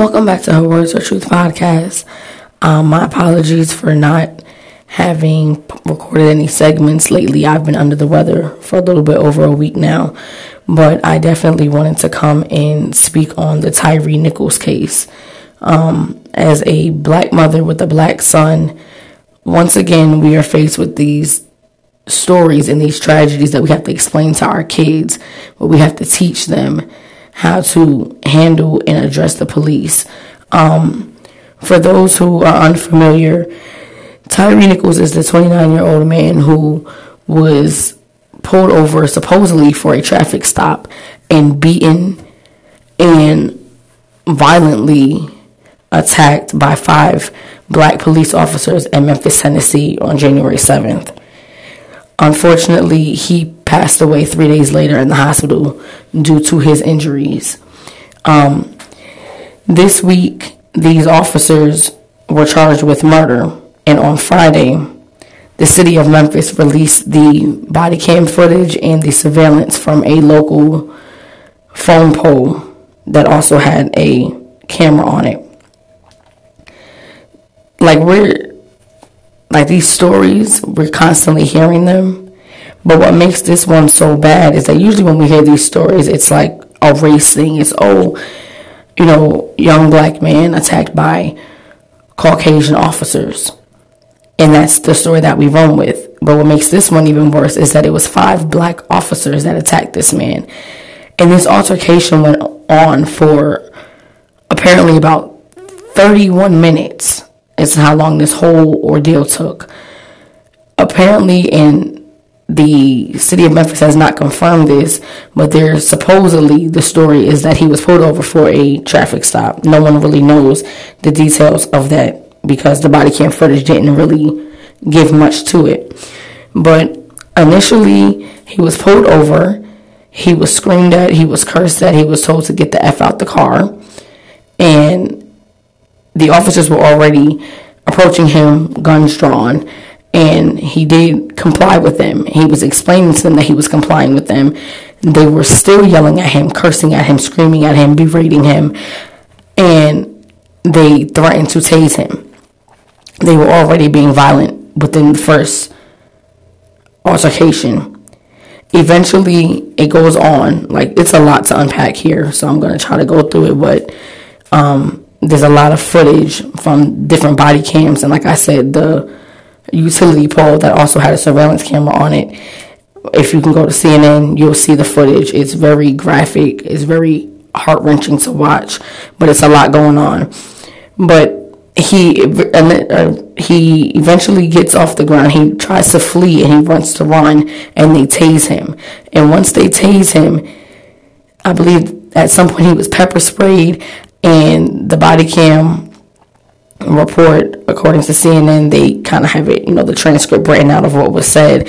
Welcome back to Her Words Her Truth podcast. Um, my apologies for not having recorded any segments lately. I've been under the weather for a little bit over a week now, but I definitely wanted to come and speak on the Tyre Nichols case. Um, as a black mother with a black son, once again, we are faced with these stories and these tragedies that we have to explain to our kids, but we have to teach them how to handle and address the police. Um, for those who are unfamiliar, Tyre Nichols is the 29 year old man who was pulled over supposedly for a traffic stop and beaten and violently attacked by five black police officers in Memphis, Tennessee on January 7th. Unfortunately, he passed away three days later in the hospital due to his injuries. Um, this week, these officers were charged with murder, and on Friday, the city of Memphis released the body cam footage and the surveillance from a local phone pole that also had a camera on it. Like we're like these stories, we're constantly hearing them. But what makes this one so bad is that usually when we hear these stories, it's like a race thing. It's, oh, you know, young black man attacked by Caucasian officers. And that's the story that we run with. But what makes this one even worse is that it was five black officers that attacked this man. And this altercation went on for apparently about 31 minutes is how long this whole ordeal took. Apparently, in the city of Memphis has not confirmed this, but there's supposedly the story is that he was pulled over for a traffic stop. No one really knows the details of that because the body cam footage didn't really give much to it. But initially, he was pulled over. He was screamed at. He was cursed at. He was told to get the F out the car. And the officers were already approaching him, guns drawn, and he did comply with them. He was explaining to them that he was complying with them. They were still yelling at him, cursing at him, screaming at him, berating him, and they threatened to tase him. They were already being violent within the first altercation. Eventually, it goes on. Like, it's a lot to unpack here, so I'm going to try to go through it, but um, there's a lot of footage from different body cams, and like I said, the utility pole that also had a surveillance camera on it. If you can go to CNN, you'll see the footage. It's very graphic. It's very heart wrenching to watch, but it's a lot going on. But he uh, he eventually gets off the ground. He tries to flee and he runs to run, and they tase him. And once they tase him, I believe at some point he was pepper sprayed and the body cam report, according to CNN, they kind of have it, you know, the transcript written out of what was said.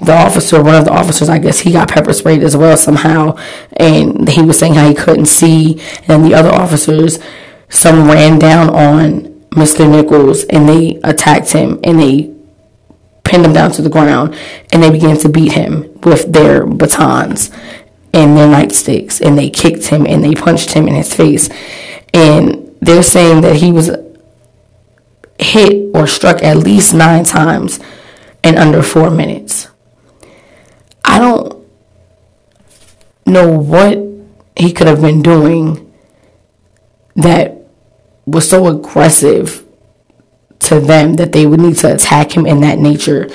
The officer, one of the officers, I guess he got pepper sprayed as well somehow, and he was saying how he couldn't see, and the other officers, some ran down on Mr. Nichols and they attacked him and they pinned him down to the ground and they began to beat him with their batons and their nightsticks and they kicked him and they punched him in his face and they're saying that he was hit or struck at least nine times in under four minutes. I don't know what he could have been doing that was so aggressive to them that they would need to attack him in that nature.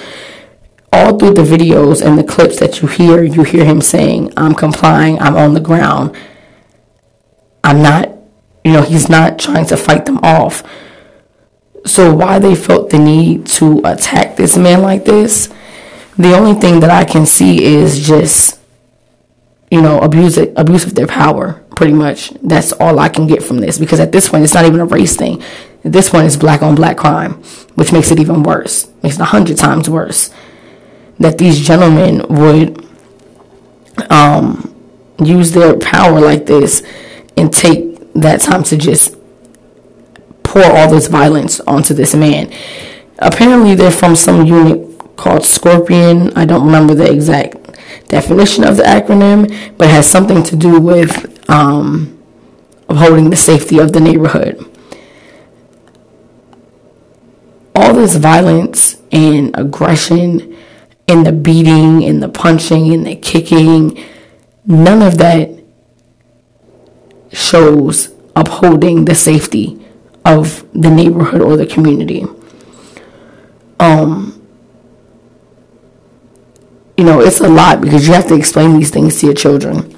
All through the videos and the clips that you hear, you hear him saying, I'm complying, I'm on the ground. I'm not you know, he's not trying to fight them off. So why they felt the need to attack this man like this, the only thing that I can see is just, you know, abuse abuse of their power. Pretty much, that's all I can get from this. Because at this point, it's not even a race thing. This one is black on black crime, which makes it even worse. Makes it a hundred times worse. That these gentlemen would um, use their power like this and take that time to just pour all this violence onto this man. Apparently, they're from some unit called Scorpion. I don't remember the exact definition of the acronym, but it has something to do with um, upholding the safety of the neighborhood. All this violence and aggression and the beating and the punching and the kicking, none of that shows upholding the safety of the neighborhood or the community. Um, you know, it's a lot because you have to explain these things to your children.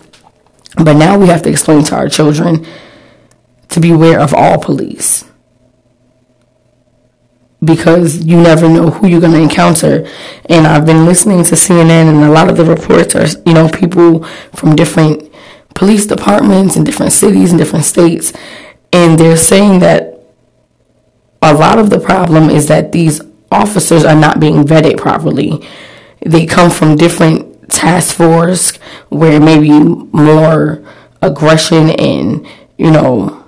But now we have to explain to our children to beware of all police. Because you never know who you're going to encounter. And I've been listening to CNN, and a lot of the reports are, you know, people from different police departments in different cities and different states. And they're saying that a lot of the problem is that these officers are not being vetted properly. They come from different task force where maybe more aggression and you know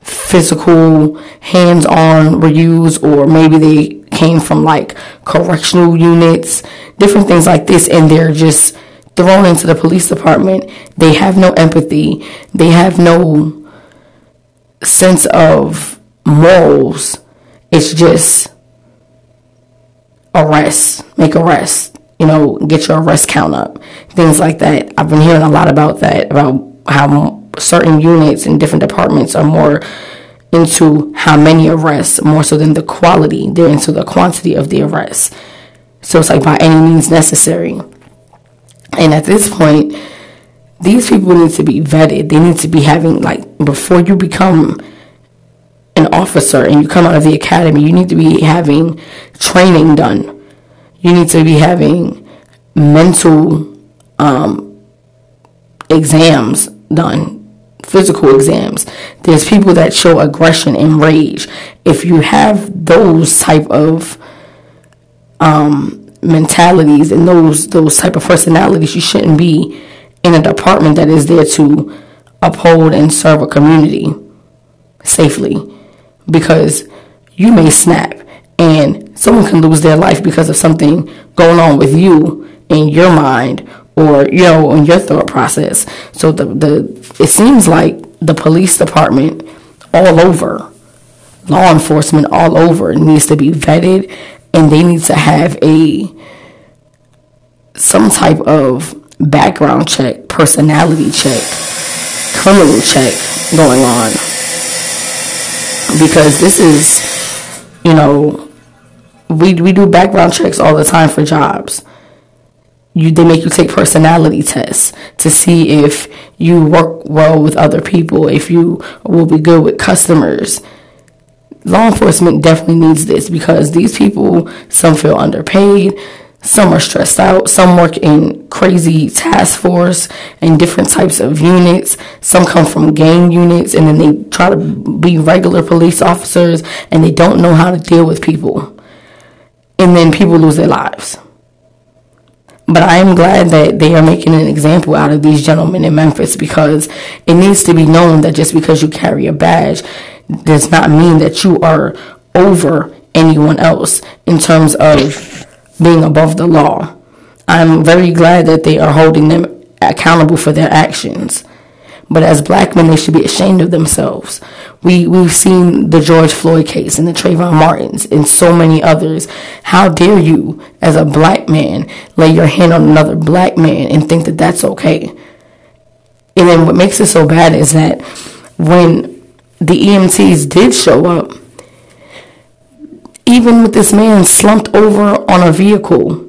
physical hands-on were used or maybe they came from like correctional units different things like this and they're just thrown into the police department. They have no empathy. They have no sense of morals it's just arrests, make arrests, you know, get your arrest count up, things like that. I've been hearing a lot about that, about how certain units in different departments are more into how many arrests more so than the quality. They're into the quantity of the arrests. So it's like by any means necessary. And at this point, these people need to be vetted. They need to be having like before you become an officer and you come out of the academy, you need to be having training done. You need to be having mental um, exams done, physical exams. There's people that show aggression and rage. If you have those type of um, mentalities and those those type of personalities, you shouldn't be in a department that is there to uphold and serve a community safely because you may snap and someone can lose their life because of something going on with you in your mind or you know in your thought process. So the the it seems like the police department all over law enforcement all over needs to be vetted and they need to have a some type of background check personality check criminal check going on because this is, you know, we we do background checks all the time for jobs. You they make you take personality tests to see if you work well with other people, if you will be good with customers. Law enforcement definitely needs this because these people some feel underpaid, some are stressed out. Some work in crazy task force and different types of units. Some come from gang units and then they try to be regular police officers and they don't know how to deal with people. And then people lose their lives. But I am glad that they are making an example out of these gentlemen in Memphis because it needs to be known that just because you carry a badge does not mean that you are over anyone else in terms of being above the law. I'm very glad that they are holding them accountable for their actions. But as black men, they should be ashamed of themselves. We, we've seen the George Floyd case and the Trayvon Martins and so many others. How dare you, as a black man, lay your hand on another black man and think that that's okay? And then what makes it so bad is that when the EMTs did show up, even with this man slumped over on a vehicle,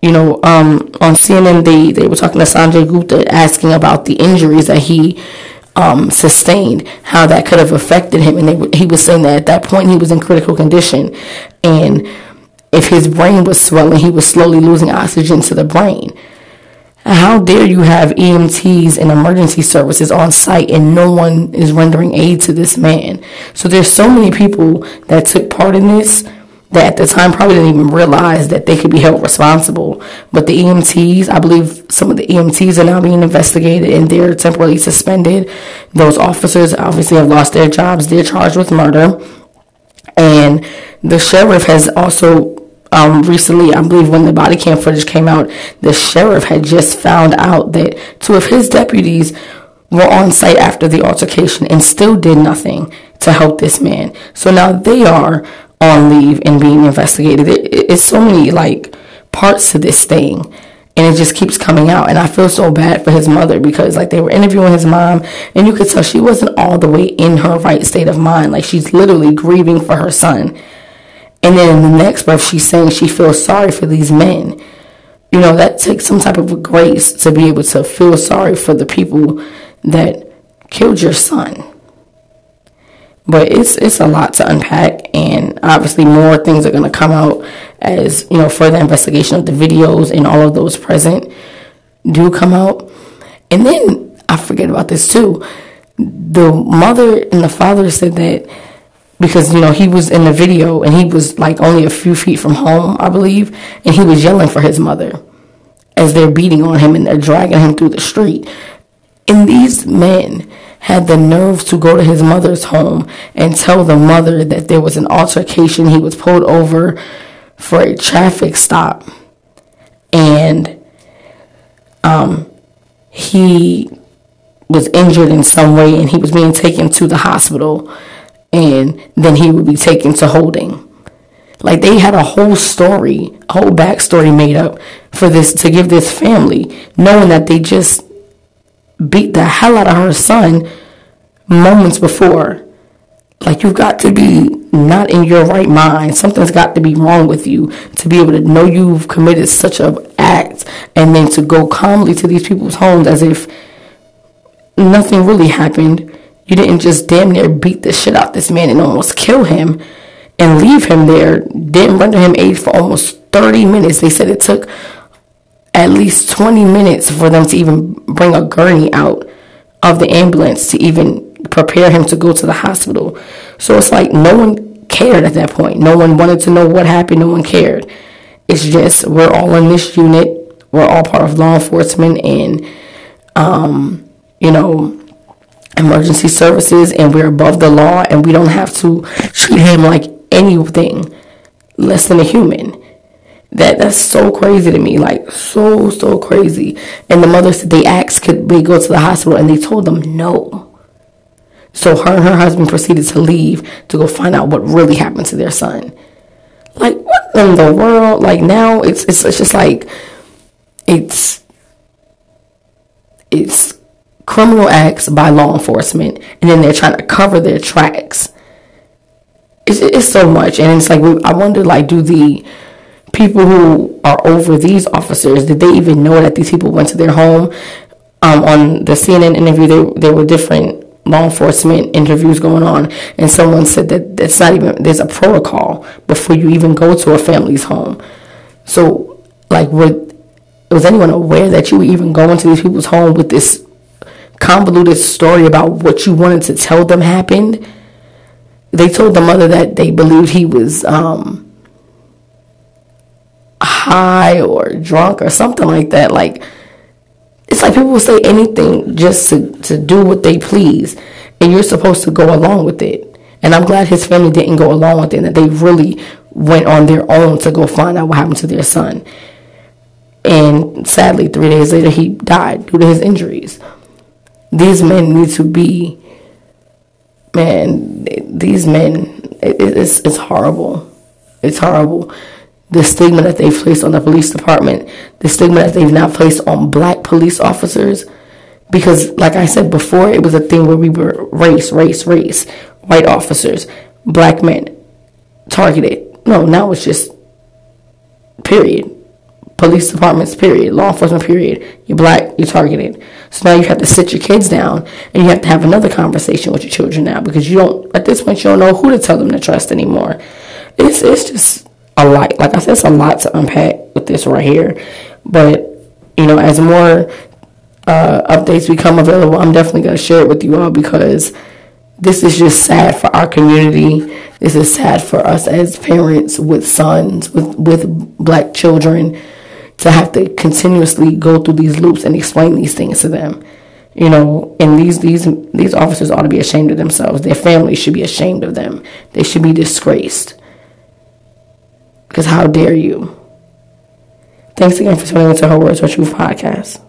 you know, um, on CNN, they, they were talking to Sanjay Gupta asking about the injuries that he um, sustained, how that could have affected him. And they, he was saying that at that point he was in critical condition. And if his brain was swelling, he was slowly losing oxygen to the brain. How dare you have EMTs and emergency services on site and no one is rendering aid to this man? So there's so many people that took part in this that at the time probably didn't even realize that they could be held responsible. But the EMTs, I believe some of the EMTs are now being investigated and they're temporarily suspended. Those officers obviously have lost their jobs. They're charged with murder. And the sheriff has also um, recently, I believe when the body cam footage came out, the sheriff had just found out that two of his deputies were on site after the altercation and still did nothing to help this man. So now they are on leave and being investigated. It, it's so many like parts to this thing and it just keeps coming out. And i feel so bad for his mother because like they were interviewing his mom and you could tell she wasn't all the way in her right state of mind. Like she's literally grieving for her son. And then in the next breath she's saying she feels sorry for these men. You know that takes some type of grace to be able to feel sorry for the people that killed your son but it's it's a lot to unpack and obviously more things are going to come out as you know further investigation of the videos and all of those present do come out. And then i forget about this too the mother and the father said that because you know he was in the video and he was like only a few feet from home i believe and he was yelling for his mother as they're beating on him and they're dragging him through the street. And these men had the nerve to go to his mother's home and tell the mother that there was an altercation. He was pulled over for a traffic stop and um, he was injured in some way and he was being taken to the hospital and then he would be taken to holding. Like they had a whole story, a whole backstory made up for this to give this family, knowing that they just beat the hell out of her son moments before. Like you've got to be not in your right mind. Something's got to be wrong with you to be able to know you've committed such an act and then to go calmly to these people's homes as if nothing really happened. You didn't just damn near beat the shit out this man and almost kill him and leave him there. Didn't render him aid for almost 30 minutes. They said it took at least 20 minutes for them to even bring a gurney out of the ambulance to even prepare him to go to the hospital. So it's like no one cared at that point. No one wanted to know what happened. No one cared. It's just we're all in this unit. We're all part of law enforcement and, um, you know, emergency services, and we're above the law, and we don't have to treat him like anything less than a human. That that's so crazy to me, like so so crazy. And the mother said they asked could they go to the hospital, and they told them no. So her and her husband proceeded to leave to go find out what really happened to their son. Like what in the world? Like now it's it's, it's just like it's it's criminal acts by law enforcement, and then they're trying to cover their tracks. It's, it's so much, and it's like I wonder, like, do the people who are over these officers, did they even know that these people went to their home? Um, on the CNN interview, there, there were different law enforcement interviews going on, and someone said that that's not even, there's a protocol before you even go to a family's home. So, like, was anyone aware that you were even going to these people's home with this convoluted story about what you wanted to tell them happened? They told the mother that they believed he was, um, high or drunk or something like that. Like it's like people will say anything just to, to do what they please and you're supposed to go along with it. And I'm glad his family didn't go along with it, that they really went on their own to go find out what happened to their son. And sadly, three days later, he died due to his injuries. These men need to be, man, these men, it, it's, it's horrible. It's horrible the stigma that they've placed on the police department, the stigma that they've now placed on black police officers. Because, like I said before, it was a thing where we were race, race, race, white officers, black men targeted. No, now it's just period. Police departments, period. Law enforcement, period. You're black, you're targeted. So now you have to sit your kids down and you have to have another conversation with your children now because you don't, at this point, you don't know who to tell them to trust anymore. It's, it's just a lot. Like I said, it's a lot to unpack with this right here. But you know, as more uh, updates become available, I'm definitely going to share it with you all because this is just sad for our community. This is sad for us as parents with sons, with with black children, to have to continuously go through these loops and explain these things to them. You know, and these these these officers ought to be ashamed of themselves. Their families should be ashamed of them. They should be disgraced. Because how dare you? Thanks again for tuning into Her Words Her Truth podcast.